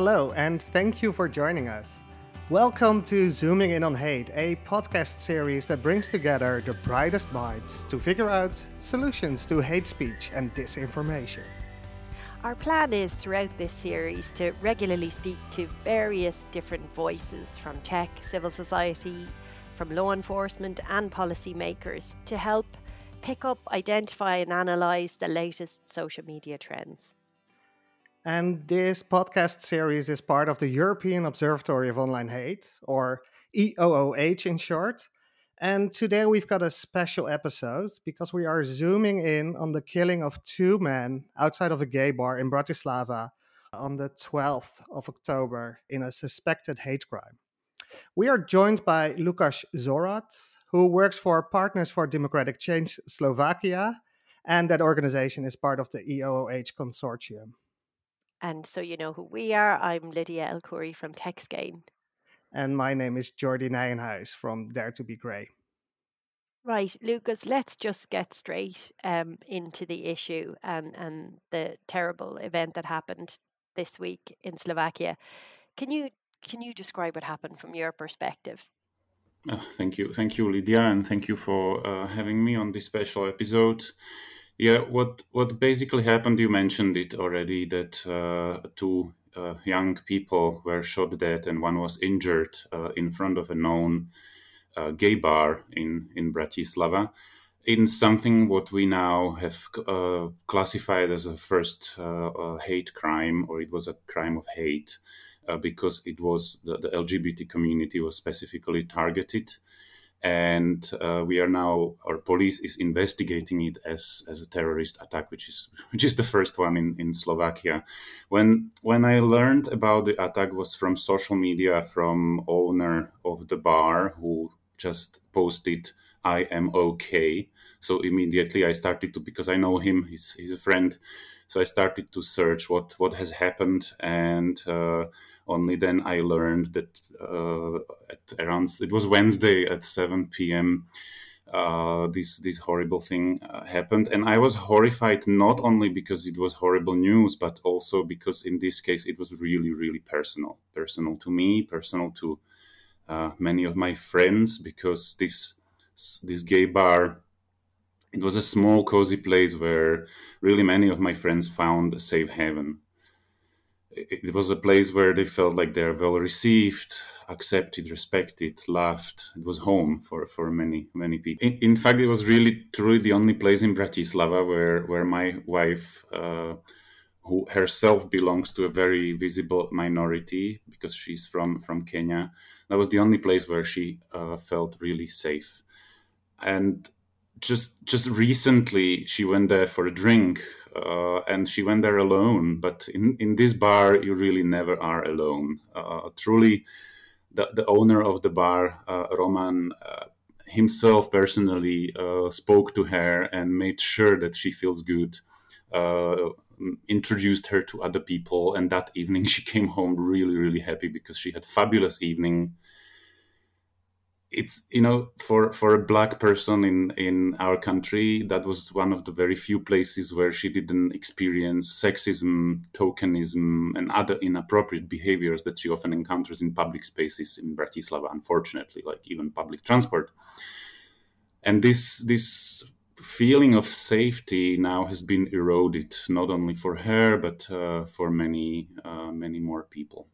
hello, and thank you for joining us. Welcome to Zooming In on Hate, a podcast series that brings together the brightest minds to figure out solutions to hate speech and disinformation. Our plan is throughout this series to regularly speak to various different voices from tech, civil society, from law enforcement, and policymakers to help pick up, identify, and analyse the latest social media trends. And this podcast series is part of the European Observatory of Online Hate, or EOOH in short. And today we've got a special episode because we are zooming in on the killing of two men outside of a gay bar in Bratislava on the 12th of October in a suspected hate crime. We are joined by Lukáš Zorád, who works for Partners for Democratic Change Slovakia, and that organization is part of the EOOH consortium. And so you know who we are. I'm Lydia El Khoury from TextGain. And my name is Jordi Nijenhuis from Dare to Be Grey. Right, Lucas, let's just get straight um, into the issue and, and the terrible event that happened this week in Slovakia. Can you can you describe what happened from your perspective? Uh, thank you, thank you, Lydia, and thank you for uh, having me on this special episode. Yeah, what what basically happened? You mentioned it already that uh, two uh, young people were shot dead and one was injured uh, in front of a known uh, gay bar in in Bratislava. In something what we now have uh, classified as a first uh, hate crime, or it was a crime of hate, because it was the, the LGBT community was specifically targeted and uh, we are now our police is investigating it as as a terrorist attack which is which is the first one in in Slovakia. When when i learned about the attack was from social media from owner of the bar who just posted i am okay. So immediately i started to because i know him he's he's a friend. So i started to search what what has happened and uh, only then I learned that uh, at around it was Wednesday at 7 p.m. Uh, this this horrible thing uh, happened, and I was horrified not only because it was horrible news, but also because in this case it was really really personal, personal to me, personal to uh, many of my friends, because this this gay bar. It was a small, cozy place where really many of my friends found a safe haven it was a place where they felt like they're well received accepted respected loved. It was home for for many many people. In, in fact it was really truly the only place in bratislava where where my wife uh, who herself belongs to a very visible minority because she's from from kenya that was the only place where she uh, felt really safe. And just just recently she went there for a drink uh, and she went there alone. But in, in this bar, you really never are alone. Uh, truly, the, the owner of the bar, uh, Roman, uh, himself personally uh, spoke to her and made sure that she feels good. Introduced her to other people, and that evening she came home really, really happy because she had fabulous evening it's you know for for a black person in in our country that was one of the very few places where she didn't experience sexism tokenism and other inappropriate behaviors that she often encounters in public spaces in bratislava unfortunately like even public transport. And this this feeling of safety now has been eroded not only for her but uh, for many uh, many more people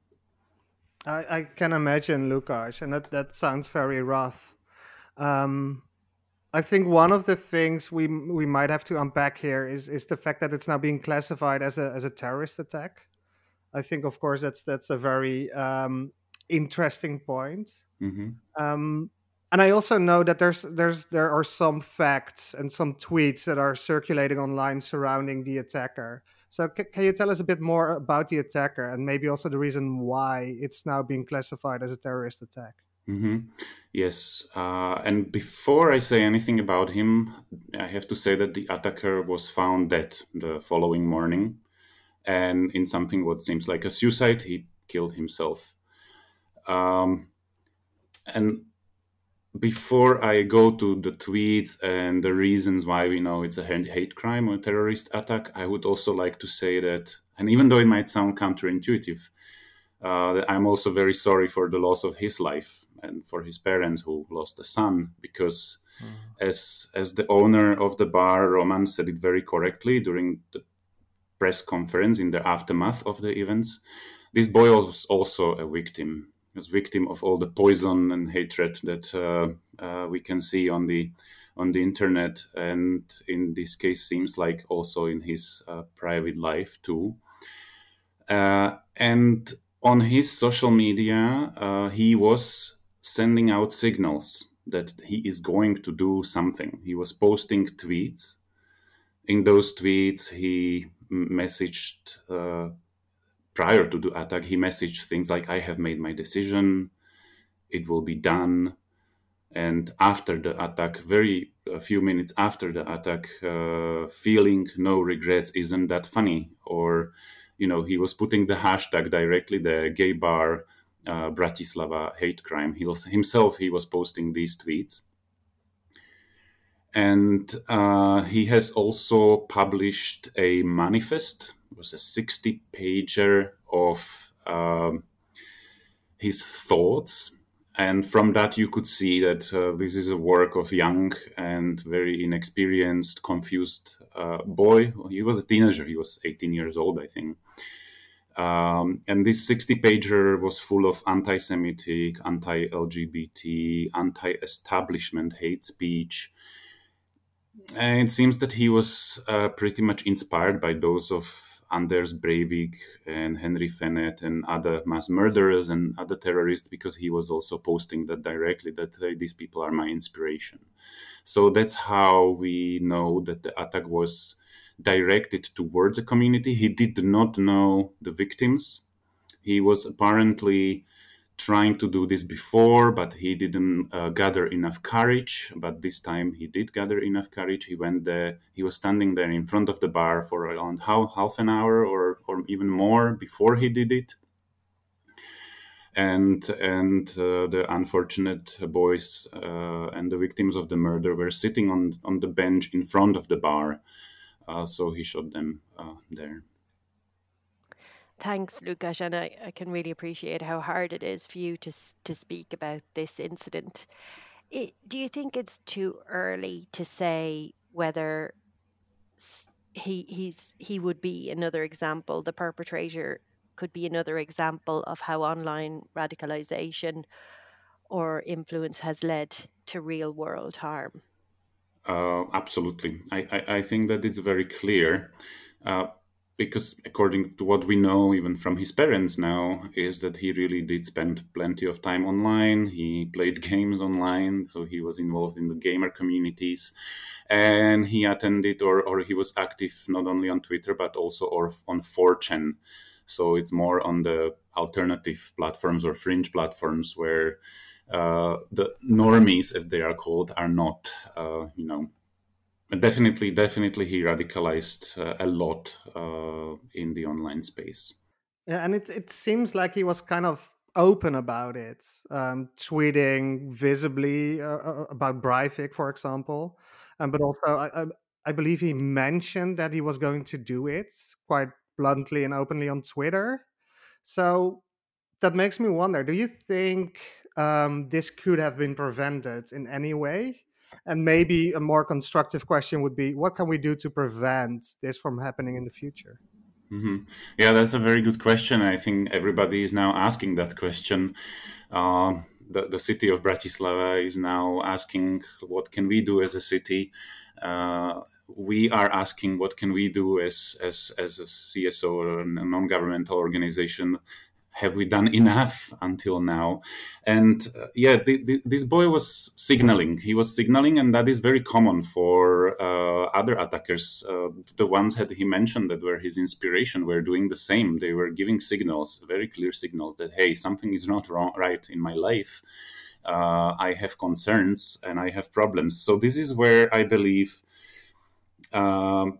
I, I can imagine, Lukáš, and that, that sounds very rough. Um, I think one of the things we we might have to unpack here is is the fact that it's now being classified as a as a terrorist attack. I think, of course, that's that's a very um, interesting point. Mm-hmm. Um, and I also know that there's there's there are some facts and some tweets that are circulating online surrounding the attacker. So, c- can you tell us a bit more about the attacker and maybe also the reason why it's now being classified as a terrorist attack? Mm-hmm. Yes. Uh, and before I say anything about him, I have to say that the attacker was found dead the following morning. And in something what seems like a suicide, he killed himself. Um, and before I go to the tweets and the reasons why we know it's a hate crime or a terrorist attack, I would also like to say that, and even though it might sound counterintuitive, uh, I'm also very sorry for the loss of his life and for his parents who lost a son because mm. as as the owner of the bar roman said it very correctly during the press conference in the aftermath of the events this boy was also a victim was victim of all the poison and hatred that uh, uh, we can see on the on the internet and in this case seems like also in his uh, private life too and on his social media he was sending out signals that he is going to do something. He was posting tweets. In those tweets, he messaged uh, prior to the attack. He messaged things like, "I have made my decision. It will be done." And after the attack, very a few minutes after the attack, uh, feeling no regrets isn't that funny. Or, you know, he was putting the hashtag directly, the gay bar uh, Bratislava hate crime. He was, himself, he was posting these tweets. And uh, he has also published a manifest. Was a 60 pager of um, his thoughts. And from that, you could see that uh, this is a work of young and very inexperienced, confused uh, boy. He was a teenager. He was 18 years old, I think um, and this 60 pager was full of anti Semitic, anti LGBT, anti establishment hate speech. And it seems that he was uh, pretty much inspired by those of Anders Breivik and Henry Fennett and other mass murderers and other terrorists because he was also posting that directly that hey, these people are my inspiration. So that's how we know that the attack was directed towards the community. He did not know the victims. He was apparently trying to do this before, but he didn't uh, gather enough courage. But this time he did gather enough courage. He went there. He was standing there in front of the bar for around half, half an hour or, or even more before he did it. And and uh, the unfortunate boys uh, and the victims of the murder were sitting on on the bench in front of the bar, uh, so he shot them uh, there. Thanks, Lukáš, and I, I can really appreciate how hard it is for you to to speak about this incident. It, do you think it's too early to say whether he he's he would be another example, the perpetrator could be another example of how online radicalization or influence has led to real world harm? Uh, absolutely. I, I, I, think that it's very clear uh, because, according to what we know, even from his parents now, is that he really did spend plenty of time online. He played games online, so he was involved in the gamer communities. And he attended or, or he was active not only on Twitter but also or on 4chan. So it's more on the alternative platforms or fringe platforms where uh, the normies, as they are called, are not, uh, you know, definitely, definitely he radicalized uh, a lot uh, in the online space. Yeah, and it it seems like he was kind of open about it, um, tweeting visibly uh, uh, about Breivik, for example, um, but also I, I, I believe he mentioned that he was going to do it quite bluntly and openly on Twitter. So that makes me wonder: Do you think um, this could have been prevented in any way? And maybe a more constructive question would be what can we do to prevent this from happening in the future? Mm-hmm. Yeah, that's a very good question. I think everybody is now asking that question. Uh, the, the city of Bratislava is now asking what can we do as a city. Uh, we are asking what can we do as as as a CSO or a non-governmental organization have we done enough until now? And uh, yeah, the, the, this boy was signaling. He was signaling, and that is very common for uh, other attackers. Uh, the ones that he mentioned that were his inspiration were doing the same. They were giving signals, very clear signals that hey, something is not wrong, right in my life. Uh, I have concerns and I have problems. So this is where I believe. Um,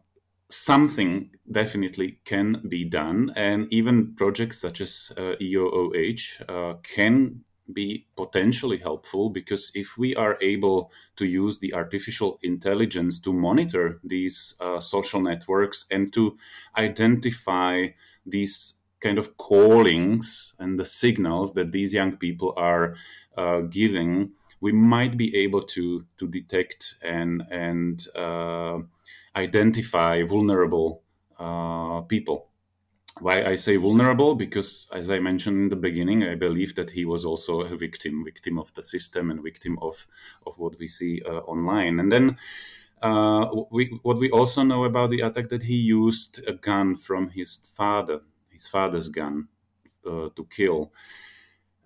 something definitely can be done, and even projects such as uh, EOOH uh, can be potentially helpful because if we are able to use the artificial intelligence to monitor these uh, social networks and to identify these kind of callings and the signals that these young people are uh, giving, we might be able to to detect and and uh, identify vulnerable uh, people. Why I say vulnerable? Because, as I mentioned in the beginning, I believe that he was also a victim, victim of the system and victim of of what we see uh, online. And then uh, we, what we also know about the attack that he used a gun from his father, his father's gun, uh, to kill.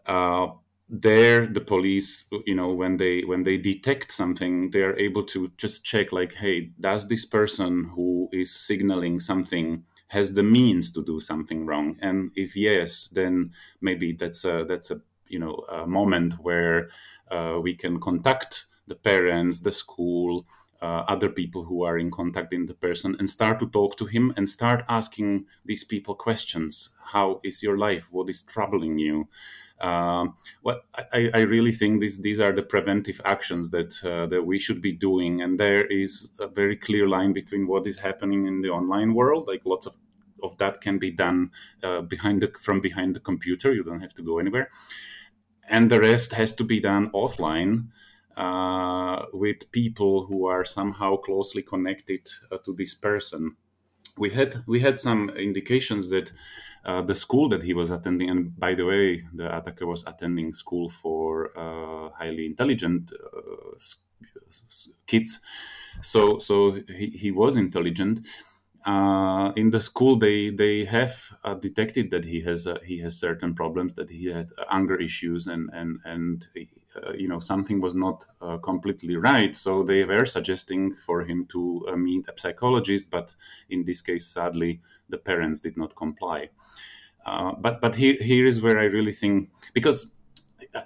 Uh, there, the police, you know, when they when they detect something, they are able to just check, like, hey, does this person who is signaling something has the means to do something wrong? And if yes, then maybe that's a that's a you know a moment where uh, we can contact the parents, the school, uh, other people who are in contact in the person and start to talk to him and start asking these people questions. How is your life? What is troubling you? Um, what I, I, really think these these are the preventive actions that uh, that we should be doing. And there is a very clear line between what is happening in the online world like lots of of that can be done uh, behind the from behind the computer. You don't have to go anywhere. And the rest has to be done offline uh, with people who are somehow closely connected uh, to this person. We had we had some indications that uh, the school that he was attending, and by the way, the attacker was attending school for uh, highly intelligent uh, kids, so so he, he was intelligent uh, in the school they they have uh, detected that he has uh, he has certain problems that he has anger issues and and and uh, you know something was not uh, completely right so they were suggesting for him to uh, meet a psychologist but in this case sadly the parents did not comply but but here here is where I really think because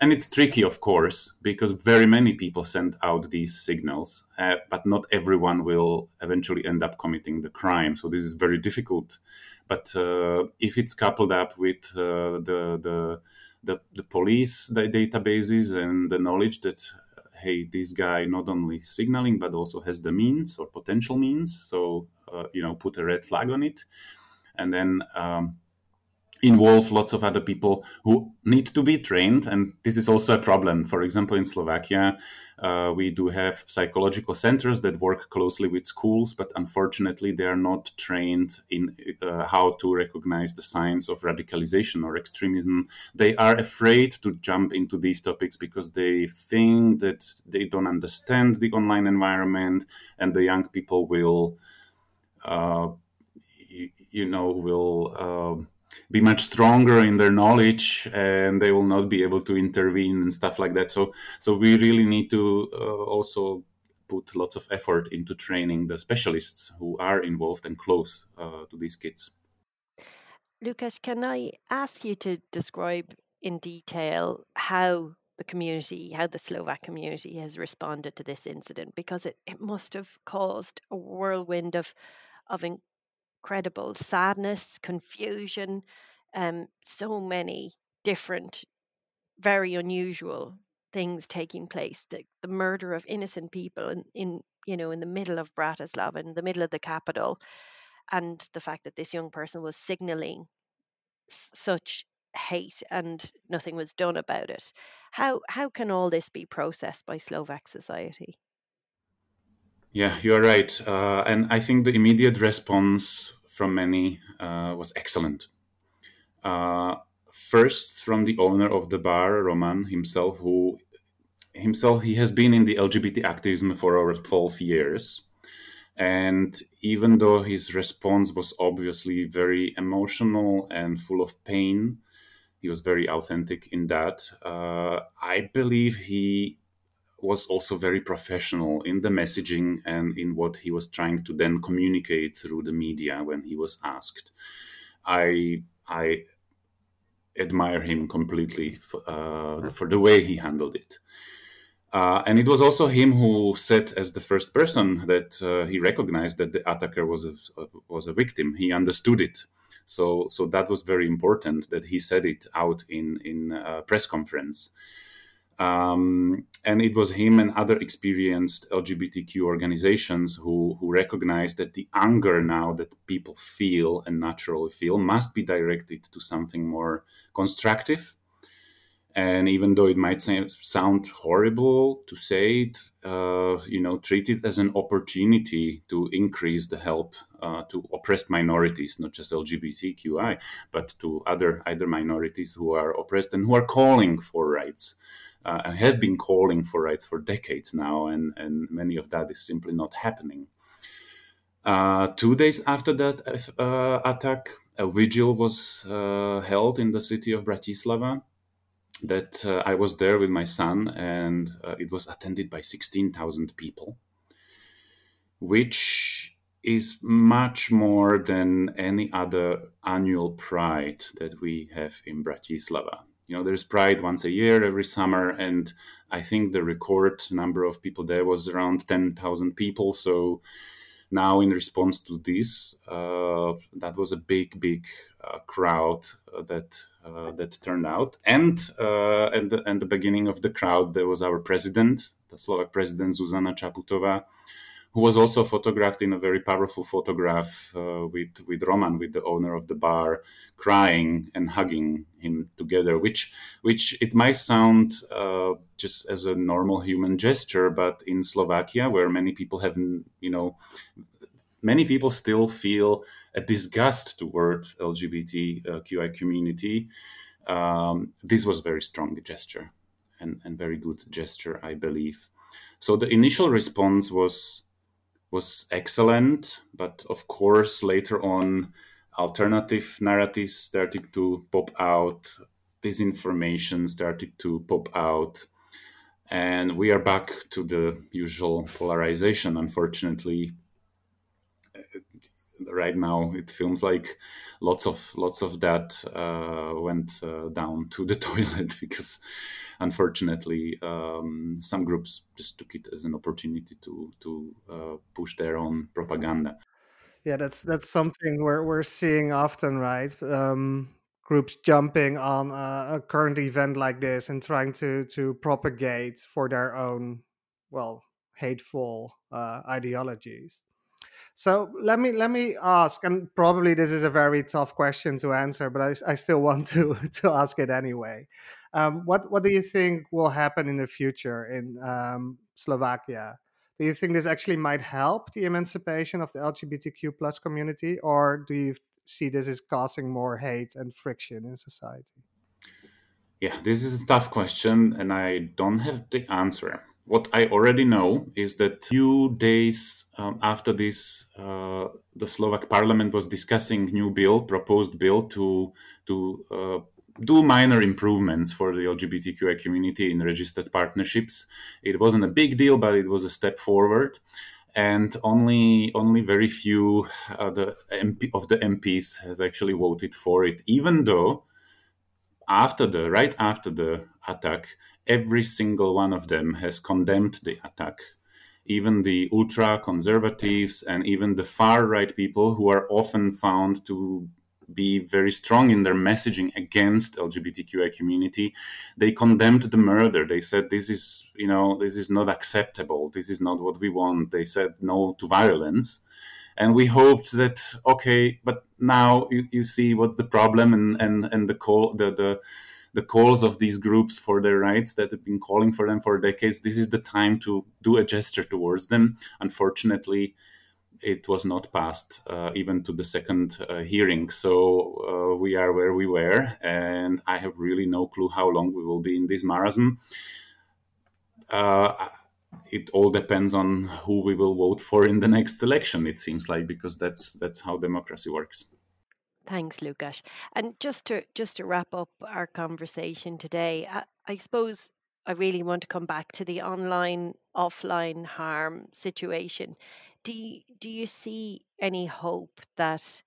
and it's tricky, of course, because very many people send out these signals, uh, but not everyone will eventually end up committing the crime. So this is very difficult. But uh, if it's coupled up with uh, the, the, the the police the databases and the knowledge that hey, this guy not only signaling but also has the means or potential means, so uh, you know, put a red flag on it, and then. Um, involve lots of other people who need to be trained and this is also a problem. For example in slovakia uh, we do have psychological centers that work closely with schools but unfortunately they are not trained in uh, how to recognize the signs of radicalization or extremism. They are afraid to jump into these topics because they think that they don't understand the online environment and the young people will uh, you, you know will um, be much stronger in their knowledge and they will not be able to intervene and stuff like that. So so we really need to uh, also put lots of effort into training the specialists who are involved and close uh, to these kids. Lucas can i ask you to describe in detail how the community, how the Slovak community has responded to this incident, because it, it must have caused a whirlwind of of incredible sadness, confusion, um, so many different, very unusual things taking place. The, the murder of innocent people in, in you know in the middle of Bratislava, in the middle of the capital, and the fact that this young person was signaling such hate and nothing was done about it. How how can all this be processed by Slovak society? Yeah, you are right. Uh, and I think the immediate response from many uh, was excellent. Uh, first, from the owner of the bar, Roman himself, who himself he has been in the LGBT activism for over 12 years. And even though his response was obviously very emotional and full of pain, he was very authentic in that. Uh, I believe he was also very professional in the messaging and in what he was trying to then communicate through the media when he was asked. I I admire him completely for, uh, for the way he handled it. Uh, and it was also him who said, as the first person, that uh, he recognized that the attacker was a, was a victim. He understood it. So, so that was very important that he said it out in in a press conference. Um, and it was him and other experienced LGBTQ organizations who, who recognized that the anger now that people feel and naturally feel must be directed to something more constructive. And even though it might sound horrible to say it, uh, you know, treat it as an opportunity to increase the help uh, to oppressed minorities, not just LGBTQI, but to other either minorities who are oppressed and who are calling for rights uh, have been calling for rights for decades now, and, and many of that is simply not happening. Uh, two days after that uh, attack, a vigil was uh, held in the city of Bratislava. That uh, I was there with my son, and uh, it was attended by 16,000 people, which is much more than any other annual pride that we have in Bratislava you know there's pride once a year every summer and i think the record number of people there was around 10,000 people. So now in response to this uh, that was a big big uh, crowd uh, that uh, that turned out. And uh, at the, the beginning of the crowd there was our president the slovak president zuzana čaputová who was also photographed in a very powerful photograph uh, with with Roman, with the owner of the bar, crying and hugging him together. Which which it might sound uh, just as a normal human gesture, but in Slovakia, where many people have you know many people still feel a disgust toward LGBTQI community. Um, this was a very strong gesture and, and very good gesture, I believe. So the initial response was was excellent, but of course later on, alternative narratives started to pop out, disinformation started to pop out, and we are back to the usual polarization. Unfortunately, right now it feels like lots of lots of that uh, went uh, down to the toilet because unfortunately, um, some groups just took it as an opportunity to to uh, push their own propaganda. Yeah, that's that's something we're we're seeing often, right? Um, groups jumping on a, a, current event like this and trying to to propagate for their own, well, hateful uh, ideologies. So let me let me ask, and probably this is a very tough question to answer, but I, I still want to to ask it anyway. Um, what what do you think will happen in the future in um, Slovakia? Do you think this actually might help the emancipation of the LGBTQ plus community, or do you see this as causing more hate and friction in society? Yeah, this is a tough question, and I don't have the answer. What I already know is that few days um, after this, uh, the Slovak Parliament was discussing new bill, proposed bill to to uh, do minor improvements for the LGBTQI community in registered partnerships. It wasn't a big deal, but it was a step forward. And only only very few uh, the MP, of the MPs has actually voted for it, even though after the right after the attack, every single one of them has condemned the attack. Even the ultra conservatives and even the far right people who are often found to be very strong in their messaging against LGBTQI community. They condemned the murder. They said this is, you know, this is not acceptable. This is not what we want. They said no to violence. And we hoped that okay, but now you, you see what's the problem and, and, and the call the, the the calls of these groups for their rights that have been calling for them for decades. This is the time to do a gesture towards them. Unfortunately, it was not passed uh, even to the second uh, hearing. So uh, we are where we were, and I have really no clue how long we will be in this marasm. It all depends on who we will vote for in the next election. It seems like because that's that's how democracy works. Thanks, Lukáš. And just to just to wrap up our conversation today, I, I suppose I really want to come back to the online offline harm situation do you, do you see any hope that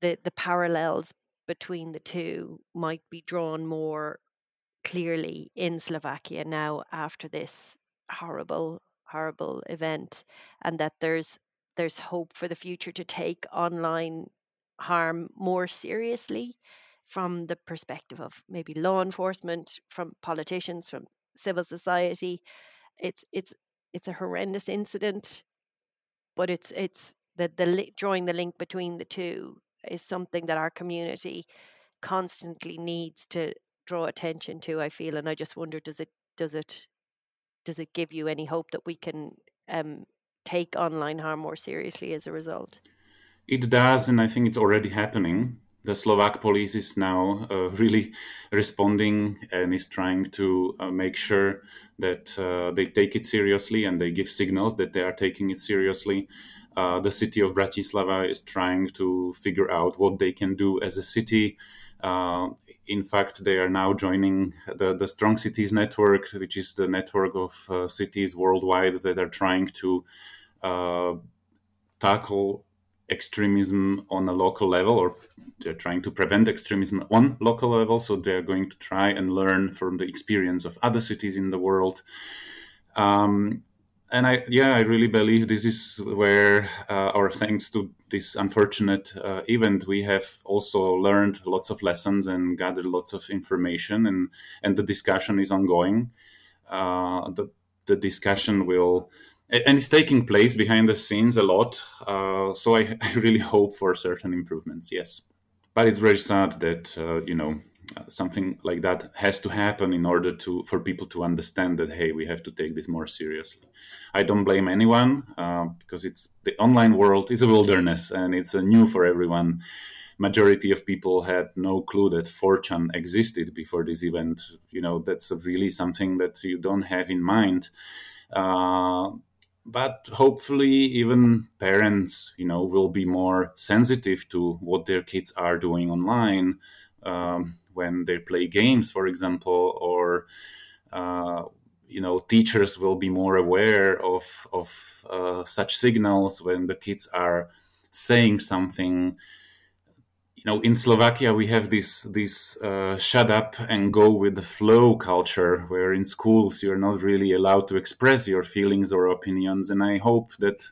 the the parallels between the two might be drawn more clearly in Slovakia now after this horrible horrible event and that there's there's hope for the future to take online harm more seriously from the perspective of maybe law enforcement from politicians from civil society. It's it's it's a horrendous incident, but it's it's the the drawing the link between the two is something that our community constantly needs to draw attention to. I feel, and I just wonder does it does it does it give you any hope that we can um, take online harm more seriously as a result? It does, and I think it's already happening. The Slovak police is now uh, really responding and is trying to uh, make sure that uh, they take it seriously and they give signals that they are taking it seriously. Uh, the city of Bratislava is trying to figure out what they can do as a city. In fact, they are now joining the, the Strong Cities Network, which is the network of uh, cities worldwide that are trying to uh, tackle extremism on a local level, or they're trying to prevent extremism on local level. So they're going to try and learn from the experience of other cities in the world. Um, and I, yeah, I really believe this is where uh, our thanks to this unfortunate uh, event, we have also learned lots of lessons and gathered lots of information, and and the discussion is ongoing. Uh, the the discussion will and it's taking place behind the scenes a lot. Uh, so I, I, really hope for certain improvements. Yes, but it's very sad that uh, you know something like that has to happen in order to for people to understand that hey we have to take this more seriously. I don't blame anyone uh, because it's the online world is a wilderness and it's uh, new for everyone. Majority of people had no clue that 4chan existed before this event. You know that's really something that you don't have in mind. Uh, but hopefully even parents you know will be more sensitive to what their kids are doing online um, when they play games, for example, or uh, you know teachers will be more aware of of uh, such signals when the kids are saying something. You know in slovakia we have this this uh, shut up and go with the flow culture where in schools you're not really allowed to express your feelings or opinions and i hope that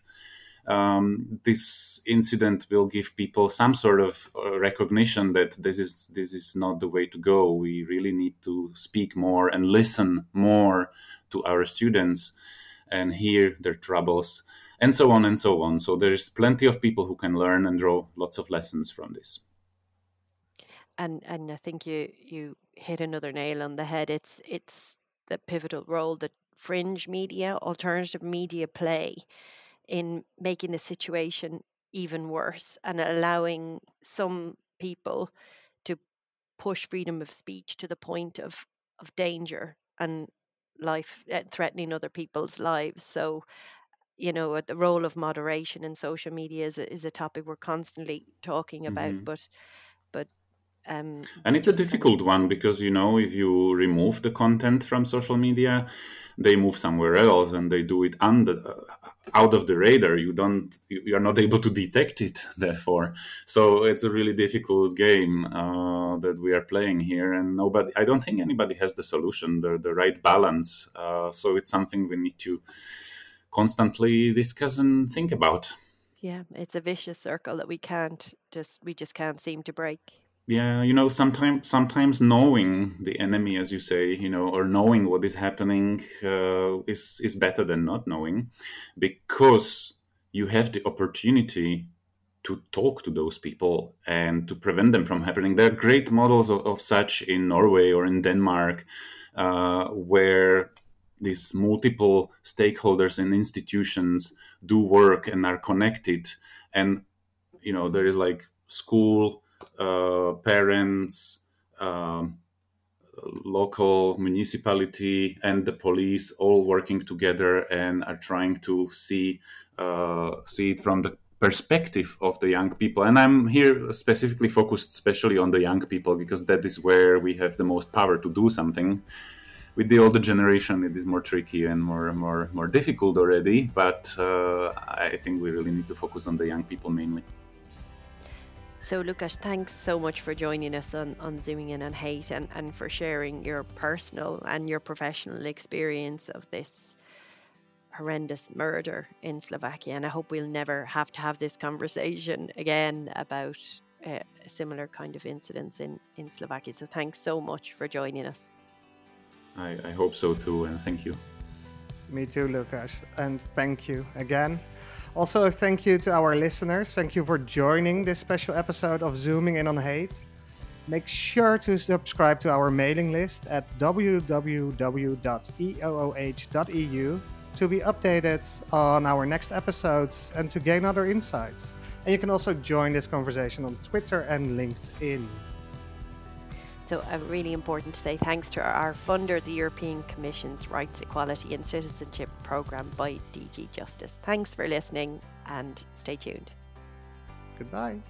um, this incident will give people some sort of uh, recognition that this is this is not the way to go. We really need to speak more and listen more to our students and hear their troubles and so on and so on. So there's plenty of people who can learn and draw lots of lessons from this. And and I think you you hit another nail on the head. It's it's the pivotal role that fringe media, alternative media play in making the situation even worse and allowing some people to push freedom of speech to the point of, of danger and life uh, threatening other people's lives. So, you know, the role of moderation in social media is a, is a topic we're constantly talking about, mm-hmm. but but um, and it's a difficult one because you know if you remove the content from social media, they move somewhere else and they do it under uh, out of the radar. You don't you are not able to detect it. Therefore, so it's a really difficult game uh, that we are playing here, and nobody. I don't think anybody has the solution, the the right balance. Uh, so it's something we need to constantly discuss and think about. Yeah, it's a vicious circle that we can't just we just can't seem to break yeah you know sometimes sometimes knowing the enemy as you say you know or knowing what is happening uh, is is better than not knowing because you have the opportunity to talk to those people and to prevent them from happening. There are great models of, of such in norway or in denmark uh, where these multiple stakeholders and institutions do work and are connected. And you know there is like school parents, um, local municipality, and the police all working together and are trying to see uh, see it from the perspective of the young people. And I'm here specifically focused, especially on the young people, because that is where we have the most power to do something. With the older generation, it is more tricky and more more more difficult already. But uh, I think we really need to focus on the young people mainly. So, Lucas, thanks so much for joining us on, on Zooming In on Hate and, and for sharing your personal and your professional experience of this horrendous murder in Slovakia. And I hope we'll never have to have this conversation again about uh, similar kind of incidents in, in Slovakia. So, thanks so much for joining us. I, I hope so too, and thank you. Me too, Lucas, and thank you again. Also, thank you to our listeners. Thank you for joining this special episode of Zooming In on Hate. Make sure to subscribe to our mailing list at www.eooh.eu to be updated on our next episodes and to gain other insights. And you can also join this conversation on Twitter and LinkedIn. So, uh, really important to say thanks to our funder, the European Commission's Rights, Equality and Citizenship Programme by DG Justice. Thanks for listening and stay tuned. Goodbye.